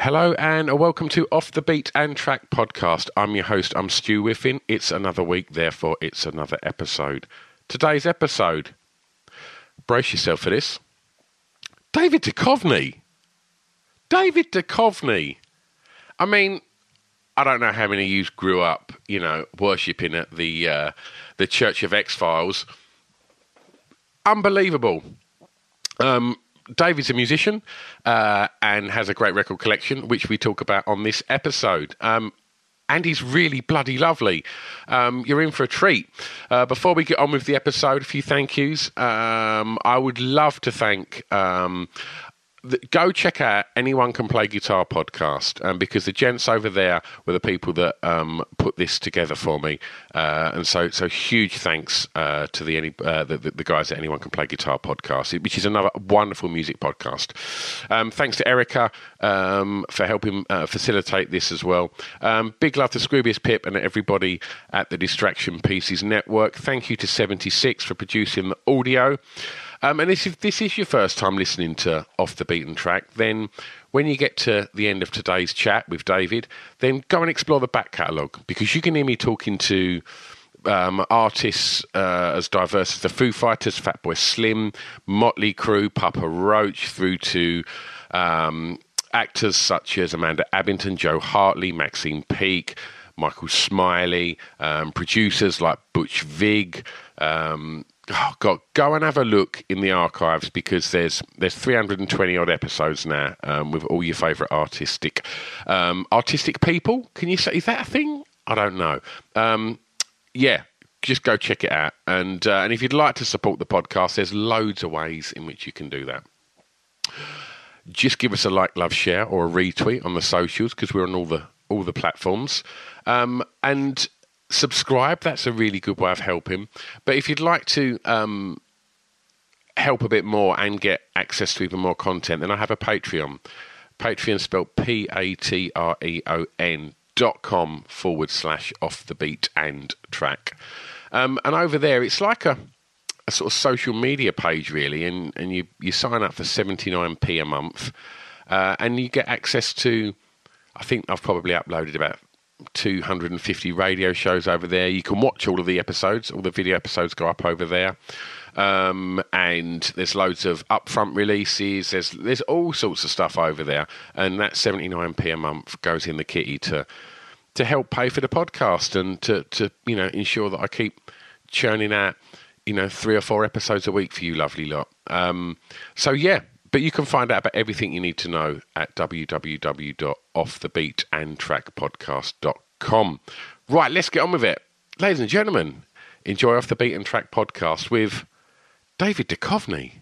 Hello and welcome to Off the Beaten Track podcast. I'm your host, I'm Stu Whiffen. It's another week, therefore, it's another episode. Today's episode, brace yourself for this David Duchovny. David Duchovny. I mean, I don't know how many of you grew up, you know, worshipping at the uh, the Church of X Files. Unbelievable. Um, David's a musician uh, and has a great record collection, which we talk about on this episode. Um, and he's really bloody lovely. Um, you're in for a treat. Uh, before we get on with the episode, a few thank yous. Um, I would love to thank um, go check out anyone can play guitar podcast um, because the gents over there were the people that um, put this together for me. Uh, and so so huge thanks uh, to the, any, uh, the, the guys at anyone can play guitar podcast which is another wonderful music podcast. Um, thanks to Erica um, for helping uh, facilitate this as well. Um, big love to Scroobius Pip and everybody at the Distraction Pieces Network. Thank you to 76 for producing the audio um, and if this is your first time listening to Off the Beaten Track, then when you get to the end of today's chat with David, then go and explore the back catalogue because you can hear me talking to um, artists uh, as diverse as the Foo Fighters, Fatboy Slim, Motley Crue, Papa Roach, through to um, actors such as Amanda Abbington, Jo Hartley, Maxine Peake, Michael Smiley, um, producers like Butch Vig. Oh god, go and have a look in the archives because there's there's 320 odd episodes now um, with all your favourite artistic um, artistic people. Can you say is that a thing? I don't know. Um, yeah, just go check it out. And uh, and if you'd like to support the podcast, there's loads of ways in which you can do that. Just give us a like, love, share, or a retweet on the socials because we're on all the all the platforms. Um, and subscribe. That's a really good way of helping. But if you'd like to um, help a bit more and get access to even more content, then I have a Patreon. Patreon spelled P A T R E O N dot com forward slash off the beat and track. Um, and over there, it's like a, a sort of social media page, really. And, and you, you sign up for 79p a month uh, and you get access to, I think I've probably uploaded about 250 radio shows over there. You can watch all of the episodes, all the video episodes go up over there. Um, and there's loads of upfront releases. There's there's all sorts of stuff over there, and that 79p a month goes in the kitty to to help pay for the podcast and to to you know ensure that I keep churning out you know three or four episodes a week for you lovely lot. Um, so yeah, but you can find out about everything you need to know at www.offthebeatandtrackpodcast.com. Right, let's get on with it. Ladies and gentlemen, enjoy Off the Beaten Track podcast with David Duchovny.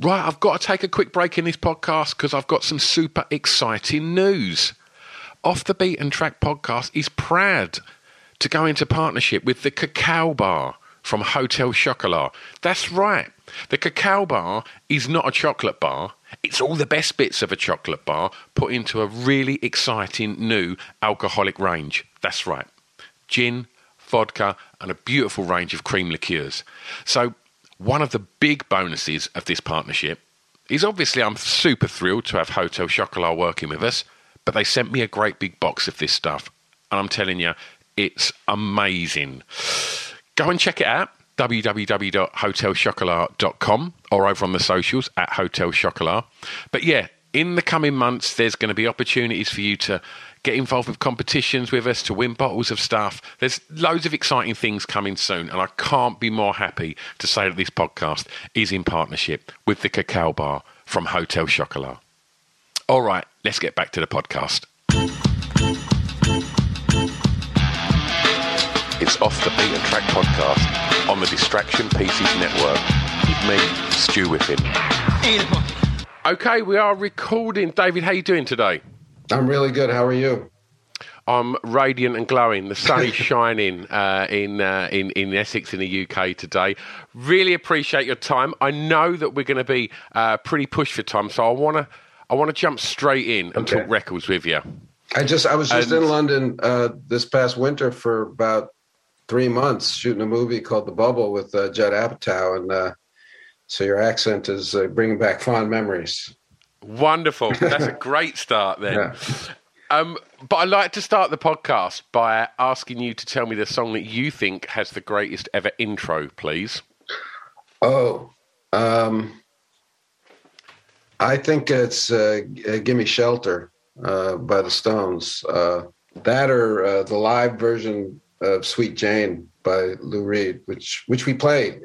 Right, I've got to take a quick break in this podcast because I've got some super exciting news. Off the Beaten Track podcast is proud to go into partnership with the Cacao Bar from Hotel Chocolat. That's right. The cacao bar is not a chocolate bar. It's all the best bits of a chocolate bar put into a really exciting new alcoholic range. That's right. Gin, vodka, and a beautiful range of cream liqueurs. So, one of the big bonuses of this partnership is obviously I'm super thrilled to have Hotel Chocolat working with us, but they sent me a great big box of this stuff. And I'm telling you, it's amazing. Go and check it out www.hotelchocolat.com or over on the socials at Hotel Chocolat. But yeah, in the coming months, there's going to be opportunities for you to get involved with competitions with us, to win bottles of stuff. There's loads of exciting things coming soon, and I can't be more happy to say that this podcast is in partnership with the Cacao Bar from Hotel Chocolat. All right, let's get back to the podcast. It's Off the Beaten Track podcast on the Distraction Pieces Network with me, Stu Whiffen. Okay, we are recording. David, how are you doing today? I'm really good. How are you? I'm radiant and glowing. The sun is shining uh, in, uh, in in Essex in the UK today. Really appreciate your time. I know that we're going to be uh, pretty pushed for time, so I want to I want to jump straight in and Okay. talk records with you. I just I was just And- in London uh, this past winter for about three months shooting a movie called The Bubble with uh, Judd Apatow, and uh, so your accent is uh, bringing back fond memories. Wonderful. That's a great start then. Yeah. Um, but I'd like to start the podcast by asking you to tell me the song that you think has the greatest ever intro, please. Oh, um, I think it's uh, "Gimme Shelter" uh, by the Stones. Uh, that or uh, the live version of "Sweet Jane" by Lou Reed, which which we played.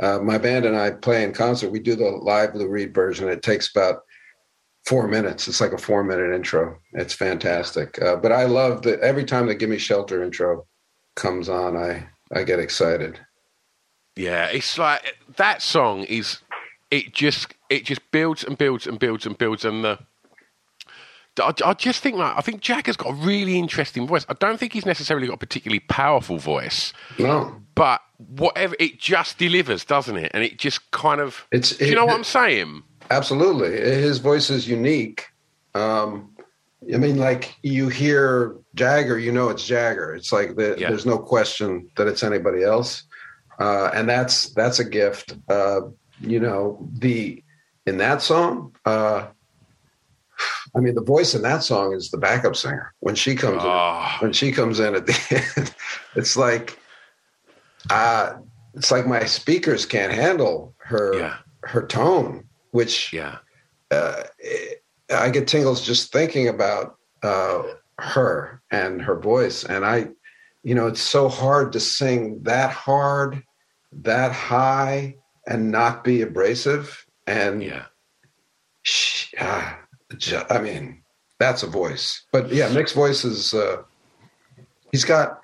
Uh, my band and I play in concert. We do the live Lou Reed version. It takes about four minutes. It's like a four minute intro. It's fantastic. Uh, but I love that every time the "Gimme Shelter" intro comes on, I I get excited. Yeah, it's like that song is it just it just builds and builds and builds and builds and the I, I just think like I think Jack has got a really interesting voice. I don't think he's necessarily got a particularly powerful voice, No, but whatever it just delivers, doesn't it? And it just kind of It's- Do you know what I'm saying? Absolutely. His voice is unique. Um, I mean, like you hear Jagger, you know it's Jagger. It's like the, Yeah. there's no question that it's anybody else, uh, and that's that's a gift. Uh, you know, the in that song, uh, I mean, the voice in that song is the backup singer when she comes Ah. in. When she comes in at the end, it's like, uh, it's like my speakers can't handle her Yeah. her tone, which Yeah. uh, I get tingles just thinking about uh, her and her voice. And I, you know, it's so hard to sing that hard, that high, and not be abrasive. And Yeah. she, ah, I mean, that's a voice. But yeah, Mick's voice is. Uh, he's got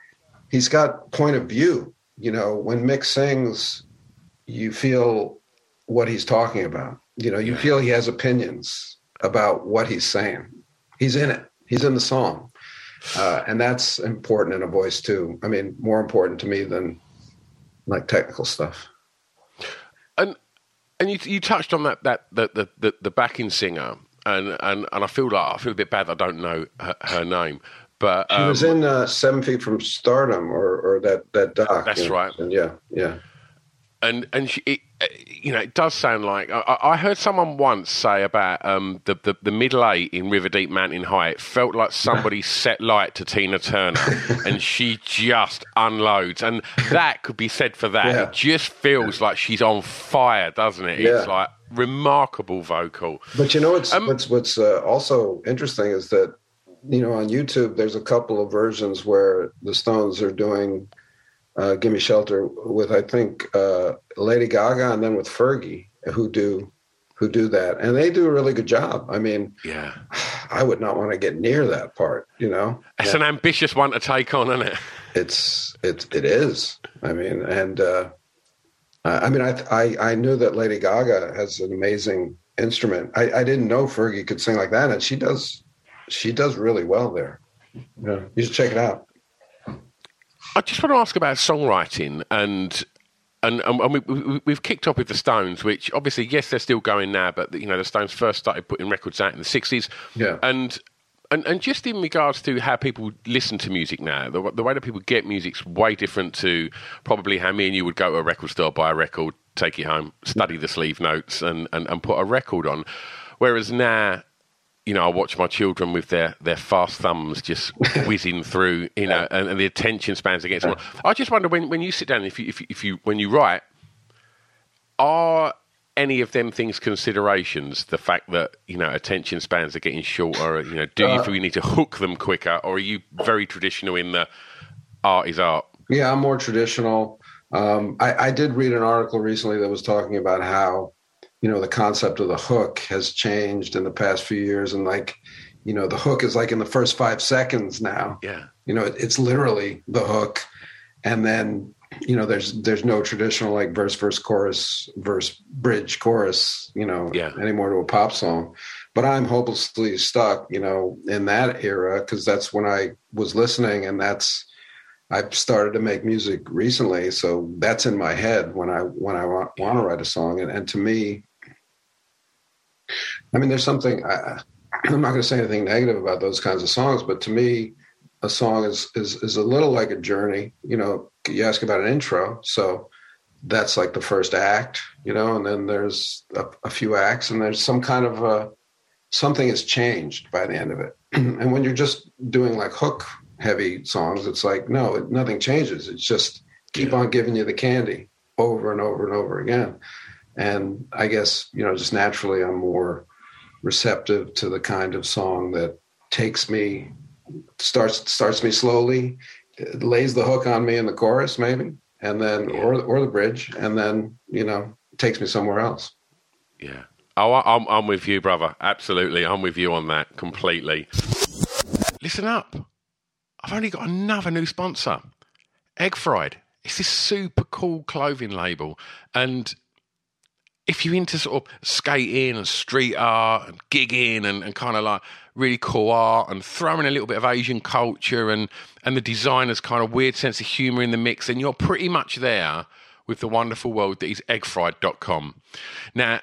he's got point of view. You know, when Mick sings, you feel what he's talking about. You know, you feel he has opinions about what he's saying. He's in it. He's in the song, uh, and that's important in a voice too. I mean, more important to me than like technical stuff. and and you you touched on that that the the, the, the backing singer and, and and I feel like I feel a bit bad that I don't know her, her name, but She was um, in uh, Seven Feet from Stardom, or or that that doc. That's you know, right. And yeah, yeah. And and she, it, uh, you know, it does sound like I, I heard someone once say about um, the, the the middle eight in River Deep Mountain High. It felt like somebody set light to Tina Turner, and she just unloads. And that could be said for that. Yeah. It just feels like she's on fire, doesn't it? It's Yeah. like remarkable vocal. But you know what's Um, what's what's uh, also interesting is that you know on YouTube there's a couple of versions where the Stones are doing uh, "Gimme Shelter" with I think uh, Lady Gaga and then with Fergie who do who do that, and they do a really good job. I mean, Yeah, I would not want to get near that part. You know, it's an ambitious one to take on, isn't it? it's it it is. I mean, and uh, I I mean, I, I I knew that Lady Gaga has an amazing instrument. I, I didn't know Fergie could sing like that, and she does. She does really well there. Yeah, you should check it out. I just want to ask about songwriting and. And, and we, we've kicked off with the Stones, which obviously, yes, they're still going now, but you know the Stones first started putting records out in the sixties, Yeah. and and and just in regards to how people listen to music now, the, the way that people get music's way different to probably how me and you would go to a record store, buy a record, take it home, study the sleeve notes, and and, and put a record on. Whereas now, you know, I watch my children with their, their fast thumbs just whizzing through, you know, and, and the attention spans against. I just wonder when, when you sit down, if you, if you, if you when you write, are any of them things considerations? The fact that you know attention spans are getting shorter. You know, do you uh, feel you need to hook them quicker, or are you very traditional in the art is art? Yeah, I'm more traditional. Um, I, I did read an article recently that was talking about how you know the concept of the hook has changed in the past few years, and like you know the hook is like in the first five seconds now. Yeah, you know it, it's literally the hook, and then you know there's there's no traditional like verse verse chorus verse bridge chorus you know yeah. anymore to a pop song. But i'm hopelessly stuck you know in that era because that's when i was listening and that's i've started to make music recently. So that's in my head when i when i want, want to write a song. And, and to me i mean there's something I, i'm not going to say anything negative about those kinds of songs but to me a song is is is a little like a journey. You know, you ask about an intro, so that's like the first act, you know, and then there's a, a few acts, and there's some kind of a something has changed by the end of it. and when you're just doing like hook heavy songs, it's like no, it, nothing changes. It's just keep yeah. on giving you the candy over and over and over again. And I guess you know, just naturally, I'm more receptive to the kind of song that takes me starts starts me slowly, lays the hook on me in the chorus maybe, and then yeah. or or the bridge, and then you know takes me somewhere else. Yeah. Oh, I'm I'm with you, brother. Absolutely, I'm with you on that completely. Listen up. I've only got another new sponsor, Egg Fried. It's this super cool clothing label, and if you're into sort of skating and street art and gigging and, and kind of like really cool art and throwing a little bit of Asian culture and and the designer's kind of weird sense of humor in the mix, and you're pretty much there with the wonderful world that is eggfried.com. Now,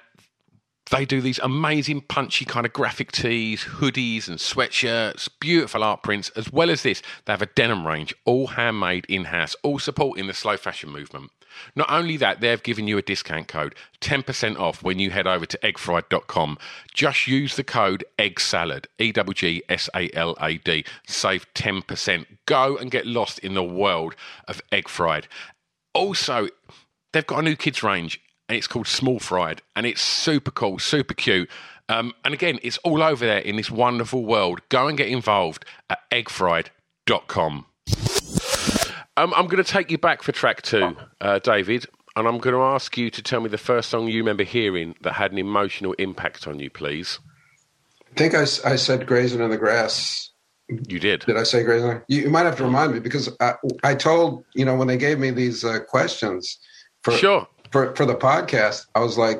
they do these amazing punchy kind of graphic tees, hoodies, and sweatshirts, beautiful art prints, as well as this, they have a denim range, all handmade in house, all supporting the slow fashion movement. Not only that, they've given you a discount code, 10% off when you head over to eggfried.com. Just use the code EGGSALAD, E W G S A L A D. Save 10%. Go and get lost in the world of egg fried. Also, they've got a new kids range and it's called Small Fried and it's super cool, super cute. Um, and again, it's all over there in this wonderful world. Go and get involved at eggfried.com. Um, I'm going to take you back for track two, uh, David, and I'm going to ask you to tell me the first song you remember hearing that had an emotional impact on you, please. I think I, I said Grazing in the Grass. You did. Did I say Grazing? You, you might have to remind me because I, I told, you know, when they gave me these uh, questions for, sure. for, for the podcast, I was like,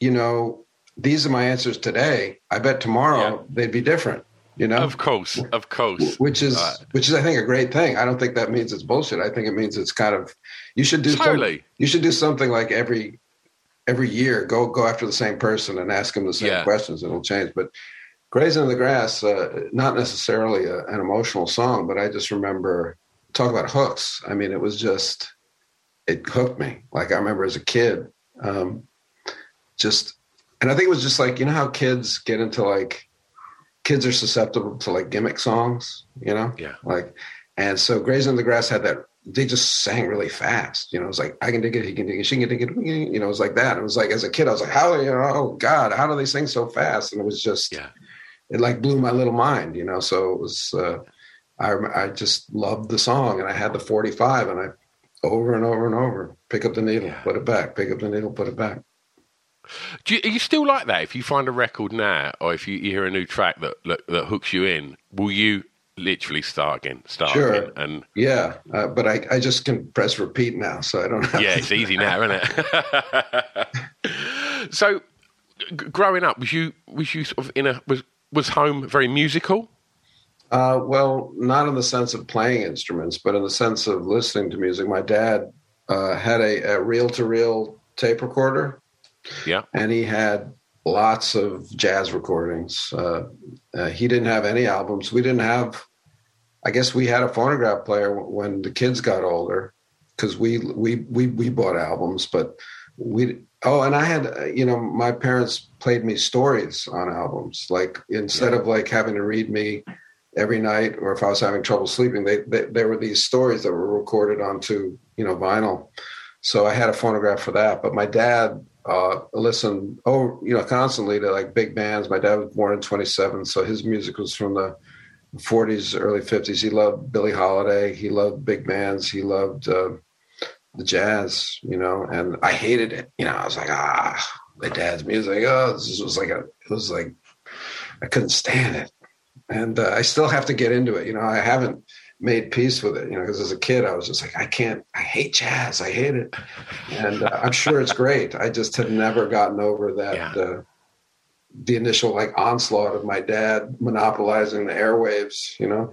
you know, these are my answers today. I bet tomorrow yeah. they'd be different you know? Of course of course. Which is uh, which is i think a great thing. I don't think that means it's bullshit. I think it means it's kind of you should do totally. Some, you should do something like every every year go go after the same person and ask them the same yeah. questions it'll change. But grazing in the grass uh, not necessarily a, an emotional song but i just remember talk about hooks. I mean it was just it hooked me. Like i remember as a kid um, just and i think it was just like you know how kids get into like kids are susceptible to like gimmick songs, you know? Yeah. Like, and so Grazing in the Grass had that, they just sang really fast. You know, it was like, I can dig it, he can dig it, she can dig it, you know, it was like that. It was like, as a kid, I was like, how, you know, oh God, how do they sing so fast? And it was just, yeah. it like blew my little mind, you know? So it was, uh, I, I just loved the song and I had the 45 and I over and over and over, pick up the needle, yeah. put it back, pick up the needle, put it back. Do you, are you still like that? If you find a record now, or if you, you hear a new track that, that, that hooks you in, will you literally start again? Start sure. again? And yeah, uh, but I, I just can press repeat now, so I don't. Have yeah, it's easy now, isn't it? so, g- growing up, was you was you sort of in a was was home very musical? Uh, well, not in the sense of playing instruments, but in the sense of listening to music. My dad uh, had a reel to reel tape recorder yeah. And he had lots of jazz recordings. Uh, uh, he didn't have any albums. We didn't have, I guess we had a phonograph player when the kids got older because we, we, we, we bought albums, but we, oh, and I had, uh, you know, my parents played me stories on albums. Like instead yeah. of like having to read me every night, or if I was having trouble sleeping, they, they there were these stories that were recorded onto you know vinyl. So I had a phonograph for that. But my dad uh, listened, oh, you know, constantly to like big bands. My dad was born in 27, so his music was from the 40s, early 50s. He loved Billie Holiday. He loved big bands. He loved uh, the jazz, you know, and I hated it. You know, I was like, ah, my dad's music. Oh, this was like a, it was like, I couldn't stand it. And uh, I still have to get into it. You know, I haven't made peace with it, you know, because as a kid, I was just like, I can't, I hate jazz. I hate it. And uh, I'm sure it's great. I just had never gotten over that, yeah. uh, the initial like onslaught of my dad monopolizing the airwaves, you know?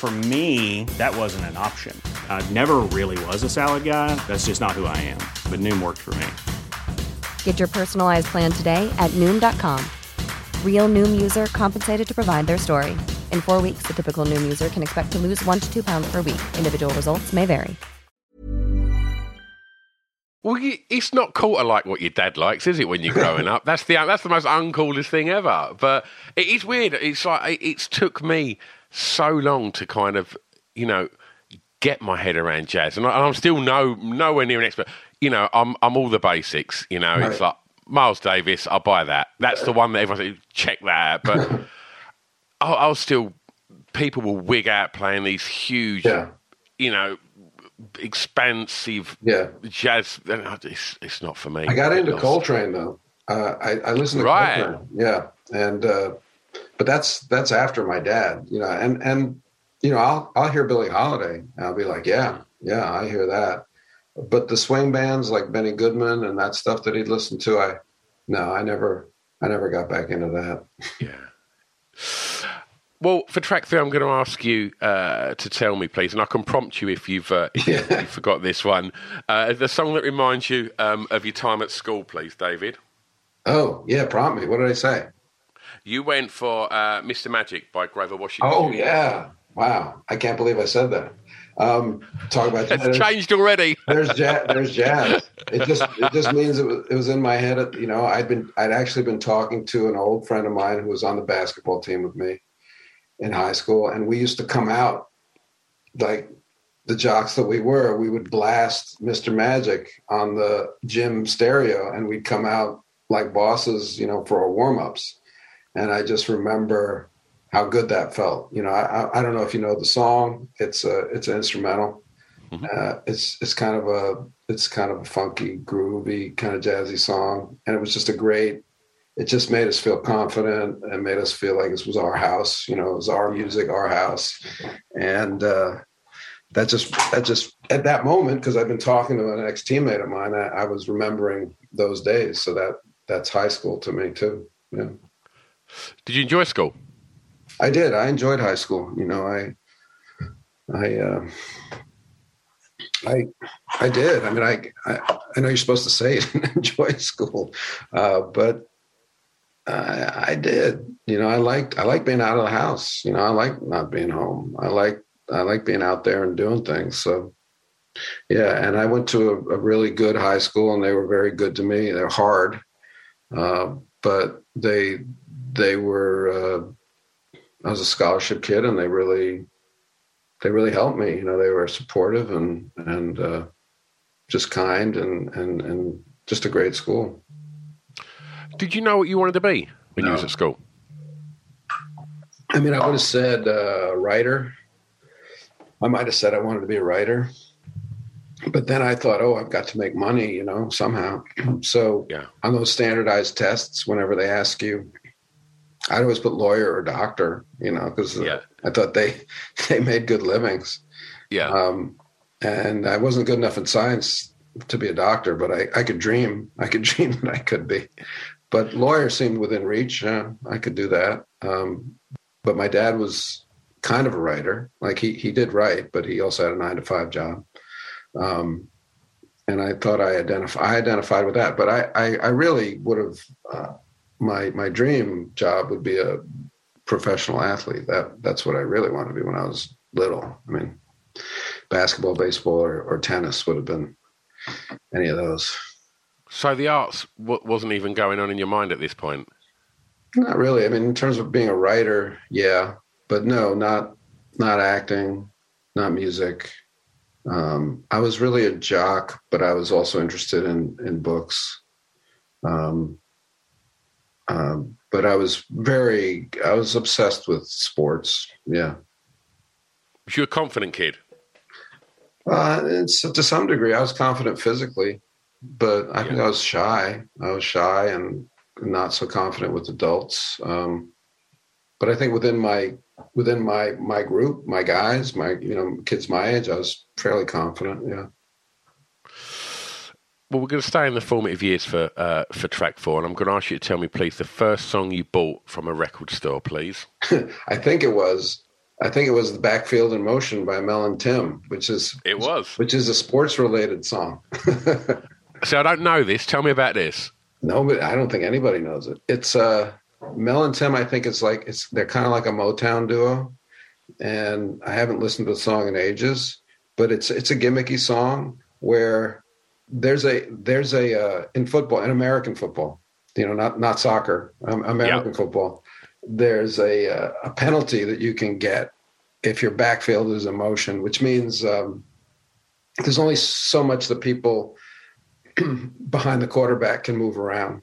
For me, that wasn't an option. I never really was a salad guy. That's just not who I am. But Noom worked for me. Get your personalized plan today at Noom.com. Real Noom user compensated to provide their story. In four weeks, the typical Noom user can expect to lose one to two pounds per week. Individual results may vary. Well, it's not cool to like what your dad likes, is it? When you're growing up, that's the that's the most uncoolest thing ever. But it is weird. It's like it's took me so long to kind of, you know, get my head around jazz, and, I, am still no nowhere near an expert. You know, I'm I'm all the basics. You know, right. it's like Miles Davis. I'll buy that. That's the one that everyone says, check that out. But I'll, I'll, still people will wig out playing these huge, yeah. you know, expansive yeah. jazz. It's, it's not for me. I got into Coltrane though. Uh, I, I listened to right. Coltrane. Yeah, and. Uh, but that's that's after my dad, you know, and and you know, I'll I'll hear Billie Holiday, and I'll be like, yeah, yeah, I hear that. But the swing bands like Benny Goodman and that stuff that he'd listen to, I no, I never I never got back into that. Yeah. Well, for track three, I'm going to ask you uh, to tell me, please, and I can prompt you if you've, uh, if yeah. you forgot this one. Uh, the song that reminds you um, of your time at school, please, David. Oh, yeah, prompt me. What did I say? You went for uh, Mr. Magic by Grover Washington. Oh yeah! Wow, I can't believe I said that. Um, talk about it's changed already. there's jazz. There's jazz. It just it just means it was, it was in my head. You know, I'd been I'd actually been talking to an old friend of mine who was on the basketball team with me in high school, and we used to come out like the jocks that we were. We would blast Mr. Magic on the gym stereo, and we'd come out like bosses, you know, for our warm ups and I just remember how good that felt. You know, I, I don't know if you know the song. It's a it's an instrumental. Mm-hmm. Uh, it's it's kind of a it's kind of a funky, groovy, kind of jazzy song, and it was just a great. It just made us feel confident and made us feel like this was our house. You know, it was our music, our house, and uh, that just that just at that moment because I've been talking to an ex teammate of mine, I, I was remembering those days. So that that's high school to me too. Yeah. Did you enjoy school? I did. I enjoyed high school. You know, I, I, uh, I, I did. I mean, I, I, I know you're supposed to say enjoy school, uh, but I, I did. You know, I liked, I like being out of the house. You know, I like not being home. I like, I like being out there and doing things. So, Yeah, and I went to a, a, really good high school, and they were very good to me. They're hard, uh, but they they were. Uh, I was a scholarship kid, and they really they really helped me. You know, they were supportive and and uh, just kind and and and just a great school. Did you know what you wanted to be when no. you was at school? I mean, I would have said uh, writer. I might have said I wanted to be a writer, but then I thought, oh, I've got to make money, you know, somehow. so yeah. on those standardized tests, whenever they ask you, I'd always put lawyer or doctor, you know, because yeah. I thought they they made good livings. Yeah. Um, and I wasn't good enough in science to be a doctor, but I, I could dream. I could dream that I could be. But lawyer seemed within reach. Uh, I could do that. Um, but my dad was kind of a writer. Like he he did write, but he also had a nine to five job. Um, and I thought I identify I identified with that. But I I, I really would have uh, my my dream job would be a professional athlete. That that's what I really wanted to be when I was little. I mean, basketball, baseball, or, or tennis would have been any of those. So the arts w- wasn't even going on in your mind at this point. Not really. I mean, in terms of being a writer, yeah, but no, not not acting, not music. Um, I was really a jock, but I was also interested in in books. Um, um, but I was very, I was obsessed with sports. Yeah. Was you a confident kid? Uh, it's to some degree. I was confident physically, but I yeah. think I was shy. I was shy and not so confident with adults. Um, but I think within my within my my group, my guys, my you know kids my age, I was fairly confident. Yeah. Well, we're going to stay in the formative years for uh, for track four, and I'm going to ask you to tell me, please, the first song you bought from a record store, please. I think it was I think it was the Backfield in Motion by Mel and Tim, which is it was, which is a sports related song. so I don't know this. Tell me about this. No, but I don't think anybody knows it. It's uh, Mel and Tim. I think it's like it's they're kind of like a Motown duo, and I haven't listened to the song in ages. But it's it's a gimmicky song where there's a there's a uh, in football in American football, you know, not not soccer, um, American yep. football there's a, uh, a penalty that you can get if your backfield is in motion, which means um, there's only so much that people behind the quarterback can move around.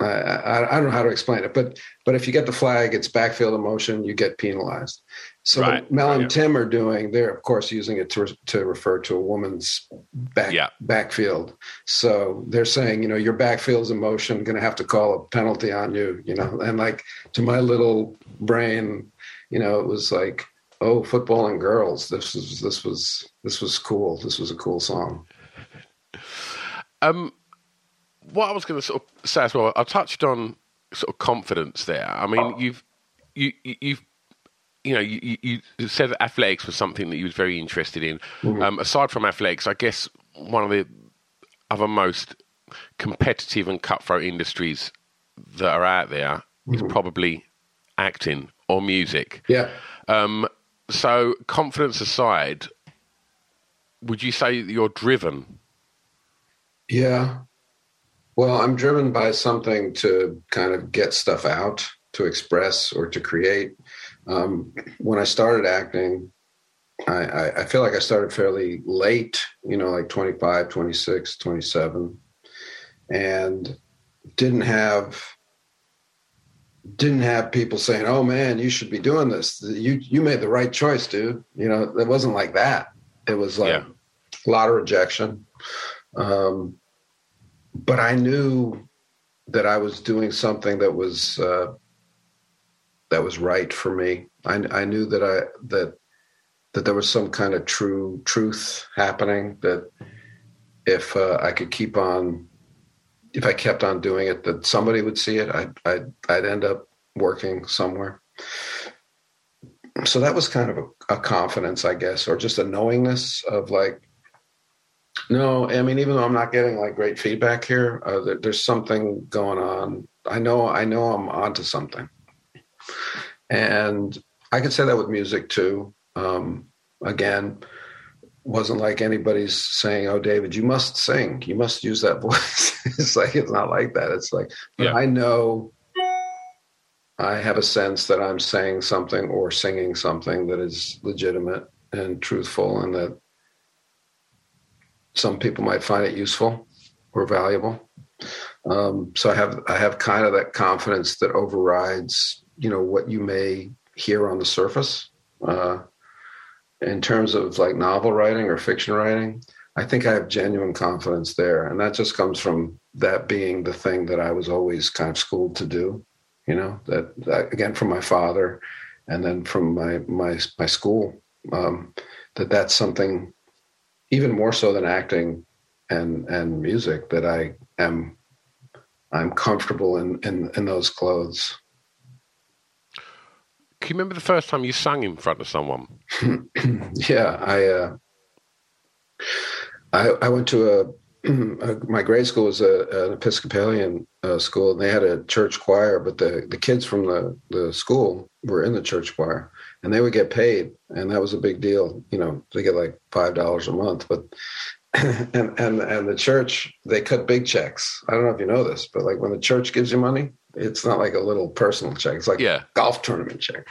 I, I, I, don't know how to explain it, but but if you get the flag, it's backfield in motion, you get penalized. So right. Mel and Tim are doing, they're of course using it to to refer to a woman's back yeah. backfield. So they're saying, you know, your backfield's in motion, going to have to call a penalty on you, you know. And like to my little brain, you know, it was like, oh, football and girls. This was this was this was cool. This was a cool song. Um, what I was going to sort of say as well, I touched on sort of confidence there. I mean, oh. you've you you've you know, you, you, said that athletics was something that you was very interested in. Mm-hmm. Um, aside from athletics, I guess one of the other most competitive and cutthroat industries that are out there mm-hmm. is probably acting or music. Yeah. Um, so, confidence aside, would you say that you're driven? Yeah. Well, I'm driven by something to kind of get stuff out, to express, or to create. Um, when I started acting, I, I, I, feel like I started fairly late, you know, like 25, 26, 27, and didn't have didn't have people saying, "Oh man, you should be doing this. You you made the right choice, dude." You know, it wasn't like that. It was like yeah. a lot of rejection. Um, but I knew that I was doing something that was uh, that was right for me. I, I knew that I that that there was some kind of true truth happening. That if uh, I could keep on, if I kept on doing it, that somebody would see it. I I'd, I'd end up working somewhere. So that was kind of a, a confidence, I guess, or just a knowingness of like, no, I mean, even though I'm not getting like great feedback here, uh, there, there's something going on. I know, I know, I'm onto something. And I could say that with music too. Um, again, wasn't like anybody's saying, "Oh, David, you must sing. You must use that voice." it's like it's not like that. It's like Yeah. I know I have a sense that I'm saying something or singing something that is legitimate and truthful, and that some people might find it useful or valuable. Um, so I have I have kind of that confidence that overrides you know what you may hear on the surface. Uh, in terms of like novel writing or fiction writing, I think I have genuine confidence there, and that just comes from that being the thing that I was always kind of schooled to do. You know that, that again from my father, and then from my my my school. Um, that that's something even more so than acting and and music that I am I'm comfortable in in, in those clothes. Can you remember the first time you sang in front of someone? yeah, I uh, I I went to a, my grade school was a, an Episcopalian uh, school, and they had a church choir. But the the kids from the the school were in the church choir, and they would get paid, and that was a big deal. You know, they get like five dollars a month, but. And and and the church they cut big checks. I don't know if you know this, but like when the church gives you money, it's not like a little personal check. It's like Yeah. a golf tournament check.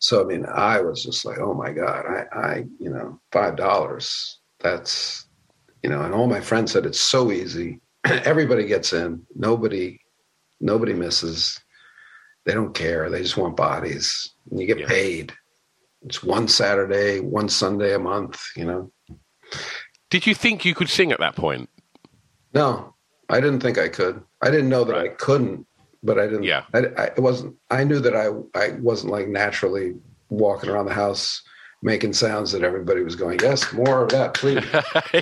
So I mean, I was just like, oh my god, I, I you know, five dollars. That's you know, and all my friends said it's so easy. Everybody gets in. Nobody, nobody misses. They don't care. They just want bodies. And you get Yeah. paid. It's one Saturday, one Sunday a month. You know. Did you think you could sing at that point? No, I didn't think I could. I didn't know that I couldn't, but I didn't. Yeah. I, I it wasn't. I knew that I I wasn't like naturally walking around the house making sounds that everybody was going, yes, more of that, please.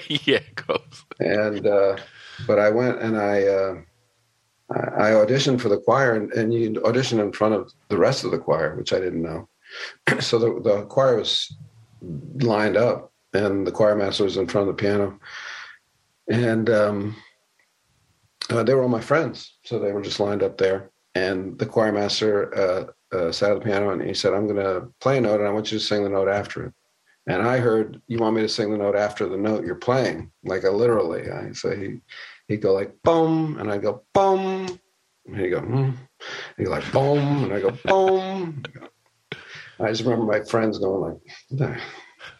yeah, of course. and uh, but I went and I uh, I I auditioned for the choir, and, and you audition in front of the rest of the choir, which I didn't know. so the the choir was lined up, and the choir master was in front of the piano, and um, uh, they were all my friends, so they were just lined up there. And the choir master uh, uh, sat at the piano, and he said, "I'm going to play a note, and I want you to sing the note after it." And I heard, "You want me to sing the note after the note you're playing?" Like a literally. I so he he'd go like boom, and I go boom, and he'd go, mm. he'd go like boom, and I go boom. I just remember my friends going like,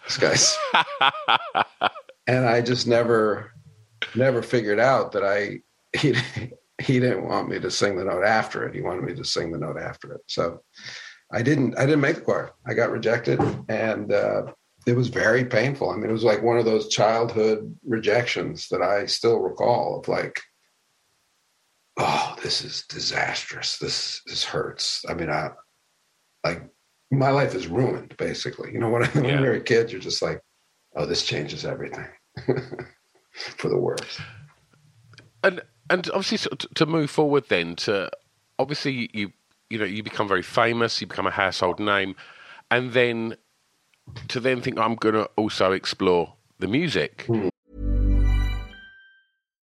"This guy's," and I just never, never figured out that I he he didn't want me to sing the note after it. He wanted me to sing the note after it. So I didn't. I didn't make the choir. I got rejected, and uh, it was very painful. I mean, it was like one of those childhood rejections that I still recall of like, oh, this is disastrous. This this hurts. I mean, I like my life is ruined basically. You know, when, when Yeah. you're a kid, you're just like, oh, this changes everything for the worse. and and obviously of to move forward then to obviously you you know you become very famous you become a household name and then to then think i'm going to also explore the music hmm.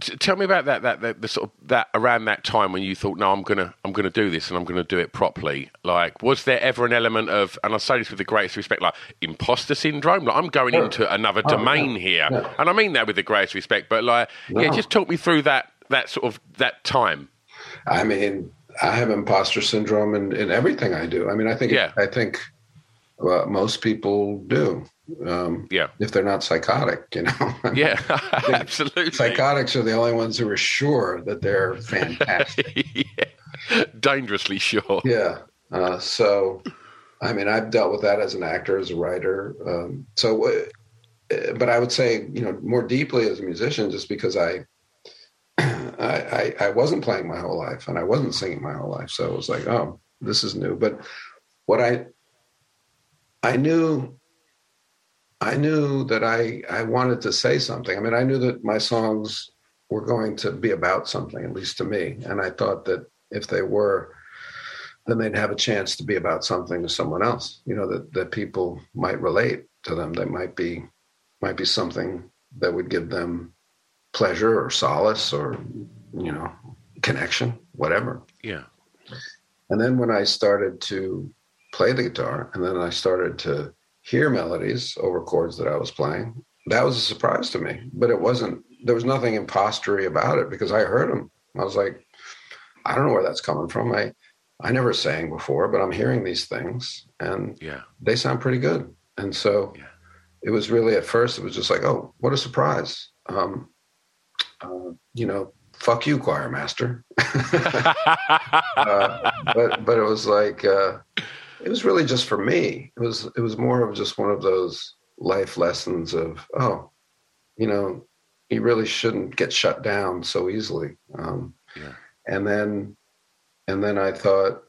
tell me about that, that that the sort of that around that time when you thought, no, I'm gonna I'm gonna do this and I'm gonna do it properly? Like, was there ever an element of, and I say this with the greatest respect, like imposter syndrome? Like, I'm going into another Oh, domain here, and I mean that with the greatest respect. But like, yeah, just talk me through that that sort of that time. I mean, I have imposter syndrome in, in everything I do. I mean, I think Yeah. I think well, most people do. Um, Yeah. If they're not psychotic, you know. Yeah, absolutely. Psychotics are the only ones who are sure that they're fantastic. yeah. Dangerously sure. yeah. Uh, so, I mean, I've dealt with that as an actor, as a writer. Um, so, uh, but I would say, you know, more deeply as a musician, just because I, I, I, I wasn't playing my whole life and I wasn't singing my whole life. So it was like, oh, this is new. But what I, I knew, I knew that I, I wanted to say something. I mean, I knew that my songs were going to be about something, at least to me. And I thought that if they were, then they'd have a chance to be about something to someone else. You know that that people might relate to them. They might be might be something that would give them pleasure or solace or you know connection, whatever. Yeah. And then when I started to play the guitar, and then I started to hear melodies over chords that I was playing, that was a surprise to me. But it wasn't. There was nothing impostery about it because I heard them. I was like, I don't know where that's coming from. I I never sang before, but I'm hearing these things, and Yeah. they sound pretty good. And so Yeah. it was really at first it was just like, oh, what a surprise. Um, uh, you know, fuck you, choir master. uh, but but it was like uh, it was really just for me. It was it was more of just one of those life lessons of oh, you know, you really shouldn't get shut down so easily. Um, Yeah. and then and then I thought,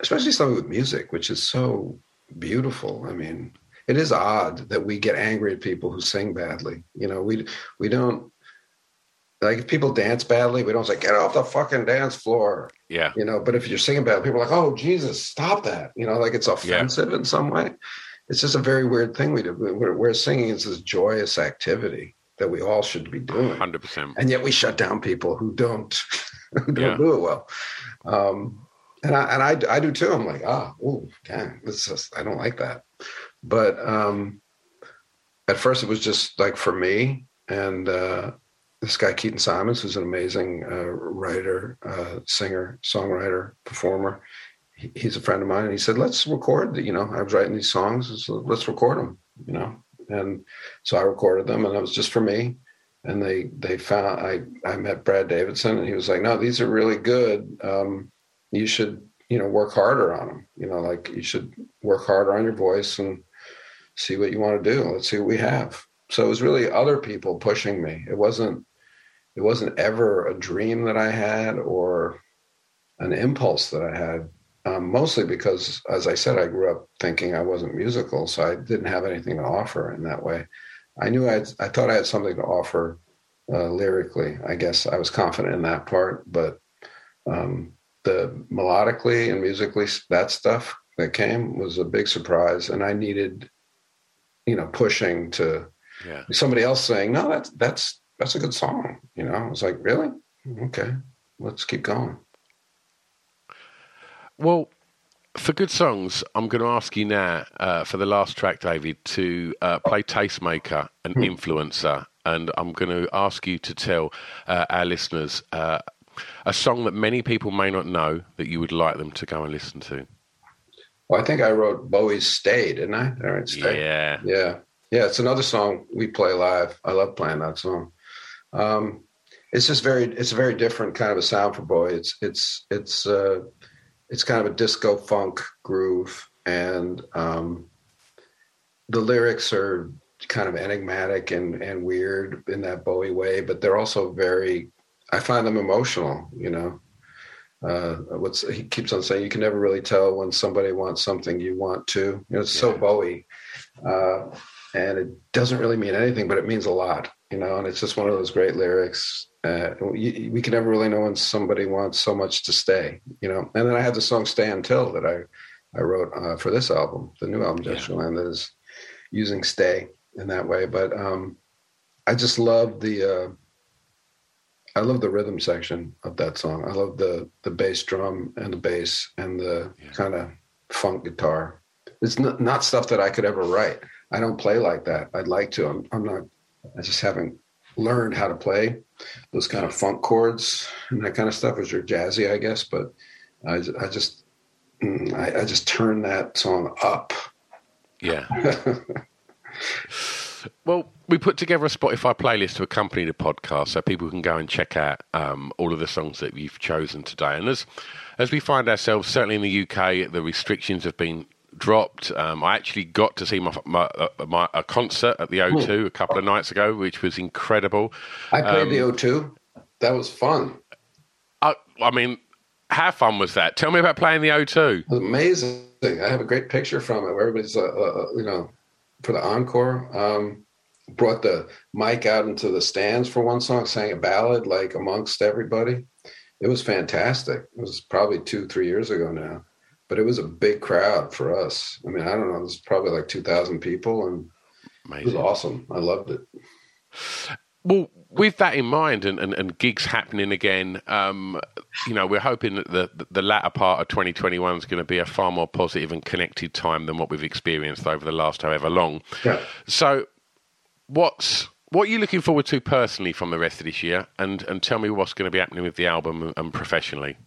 especially something with music, which is so beautiful. I mean, it is odd that we get angry at people who sing badly. You know, we we don't like if people dance badly, we don't say get off the fucking dance floor. Yeah. You know, but if you're singing bad, people are like, "Oh Jesus, stop that!" You know, like it's offensive in some way. It's just a very weird thing we do. We're, we're singing is this joyous activity that we all should be doing, Hundred percent. and yet we shut down people who don't who don't Yeah. do it well. Um, and I and I, I do too. I'm like, ah, oh, dang, this is I don't like that. But um, at first, it was just like for me and uh, this guy Keaton Simons, who's an amazing uh, writer, uh, singer, songwriter, performer. He, he's a friend of mine, and he said, "Let's record." You know, I was writing these songs, so let's record them. You know, and so I recorded them, and it was just for me. And they they found I I met Brad Davidson, and he was like, "No, these are really good. Um, you should you know work harder on them. You know, like you should work harder on your voice and see what you want to do. Let's see what we have." So it was really other people pushing me. It wasn't it wasn't ever a dream that I had or an impulse that I had. Um, mostly because, as I said, I grew up thinking I wasn't musical, so I didn't have anything to offer in that way. I knew I I thought I had something to offer uh, lyrically. I guess I was confident in that part, but um, the melodically and musically, that stuff that came was a big surprise, and I needed, you know, pushing to Yeah. somebody else saying, "No, that's that's that's a good song." You know, I was like, "Really? Okay, let's keep going." Well, for good songs, I'm going to ask you now uh, for the last track, David, to uh, play Tastemaker and Influencer. And I'm going to ask you to tell uh, our listeners uh, a song that many people may not know that you would like them to go and listen to. Well, I think I wrote Bowie's "Stay," didn't I? All right, Stay. Yeah. Yeah, yeah. It's another song we play live. I love playing that song. Um, it's just very, it's a very different kind of a sound for Bowie. It's it's it's uh, it's kind of a disco funk groove, and um, the lyrics are kind of enigmatic and and weird in that Bowie way, but they're also very. I find them emotional. You know, uh, what's he keeps on saying? You can never really tell when somebody wants something you want to. You know, it's so Bowie, uh, and it doesn't really mean anything, but it means a lot. You know, and it's just one of those great lyrics. Uh, we, we can never really know when somebody wants so much to stay, you know. And then I have the song "Stay Until" that I I wrote uh, for this album, the new album, Gestureland, that is using "Stay" in that way. But um, I just love the uh, I love the rhythm section of that song. I love the the bass drum and the bass and the yeah. kind of funk guitar. It's not, not stuff that I could ever write. I don't play like that. I'd like to. I'm, I'm not. I just haven't learned how to play those kind of funk chords and that kind of stuff, which are jazzy, I guess. But I, I just, mm, I, I just turn that song up. Yeah. well, we put together a Spotify playlist to accompany the podcast, so people can go and check out um, all of the songs that you've chosen today. And as as we find ourselves, certainly in the UK, the restrictions have been dropped. Um, I actually got to see my, my, uh, my, a concert at the O2 a couple of nights ago, which was incredible. I played um, the O2. That was fun. I, I mean, how fun was that? Tell me about playing the O2. It was amazing. I have a great picture from it where everybody's, uh, uh, you know, for the encore. Um, brought the mic out into the stands for one song, sang a ballad like amongst everybody. It was fantastic. It was probably two, three years ago now but it was a big crowd for us. I mean, I don't know, it was probably like 2,000 people and Amazing. it was awesome. I loved it. Well, with that in mind and, and, and gigs happening again, um, you know, we're hoping that the, the latter part of 2021 is going to be a far more positive and connected time than what we've experienced over the last however long. Yeah. So, what's what are you looking forward to personally from the rest of this year? And, and tell me what's going to be happening with the album and professionally.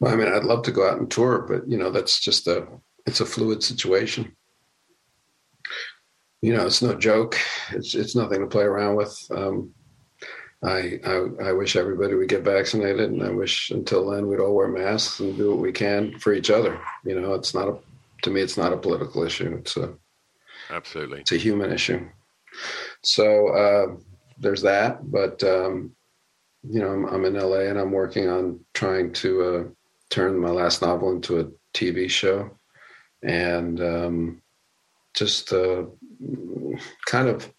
Well, I mean, I'd love to go out and tour, but you know, that's just a it's a fluid situation. You know, it's no joke. It's it's nothing to play around with. Um, I, I, I wish everybody would get vaccinated, and I wish until then we'd all wear masks and do what we can for each other. You know, it's not a to me, it's not a political issue. It's a absolutely it's a human issue. So uh, there's that, but um, you know, I'm, I'm in LA and I'm working on trying to uh, turn my last novel into a TV show, and um, just uh, kind of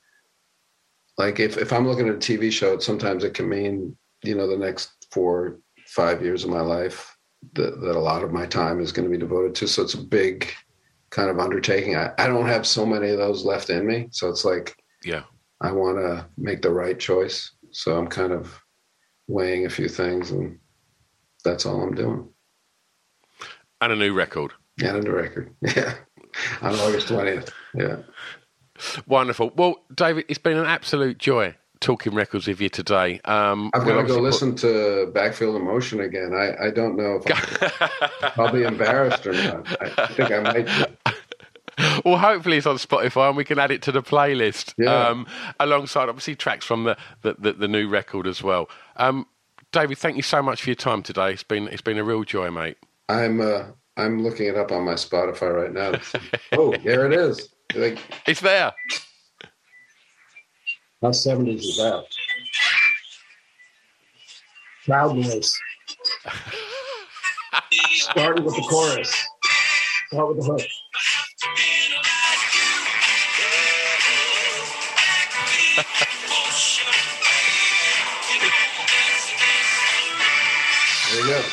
like if if I'm looking at a TV show, sometimes it can mean you know the next four five years of my life that, that a lot of my time is going to be devoted to. So it's a big kind of undertaking. I, I don't have so many of those left in me, so it's like yeah, I want to make the right choice. So I'm kind of weighing a few things, and that's all I'm doing. And a new record. And a new record. Yeah. On August 20th. Yeah. Wonderful. Well, David, it's been an absolute joy talking records with you today. Um, I've got to go listen put... to Backfield in Motion again. I, I don't know if I'll be embarrassed or not. I think I might. Be. Well, hopefully it's on Spotify and we can add it to the playlist yeah. um, alongside obviously tracks from the, the, the, the new record as well. Um, David, thank you so much for your time today. It's been it's been a real joy, mate. I'm uh, I'm looking it up on my Spotify right now. oh, there it is. Like, it's there. How seventies is that? Proud Boys. Starting with the chorus. Start with the hook. There you go.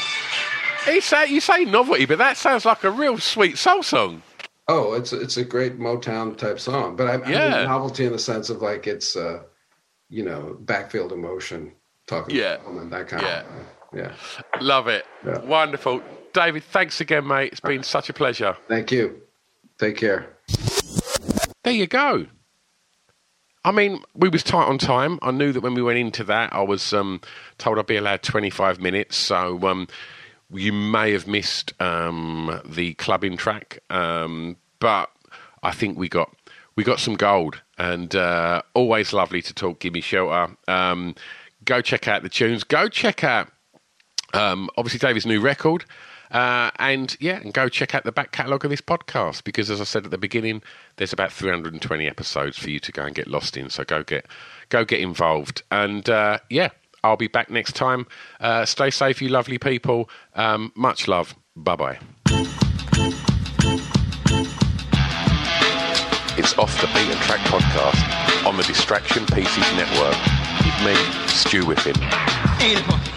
You say, you say novelty, but that sounds like a real sweet soul song. Oh, it's it's a great Motown type song, but I, yeah. I mean novelty in the sense of like it's uh, you know Backfield in Motion talking yeah and that kind yeah. of yeah love it yeah. wonderful David thanks again mate it's been such a pleasure thank you take care there you go I mean, we was tight on time. I knew that when we went into that, I was um, told I'd be allowed 25 minutes. So um, you may have missed um, the clubbing track, um, but I think we got we got some gold, and uh, always lovely to talk. Gimme Shelter. Um, go check out the tunes. Go check out um, obviously David's new record. Uh, and yeah, and go check out the back catalogue of this podcast because, as I said at the beginning, there's about 320 episodes for you to go and get lost in. So go get go get involved. And uh, yeah, I'll be back next time. Uh, stay safe, you lovely people. Um, much love. Bye bye. It's Off the Beaten Track podcast on the Distraction Pieces Network with me, Stu Whiffen.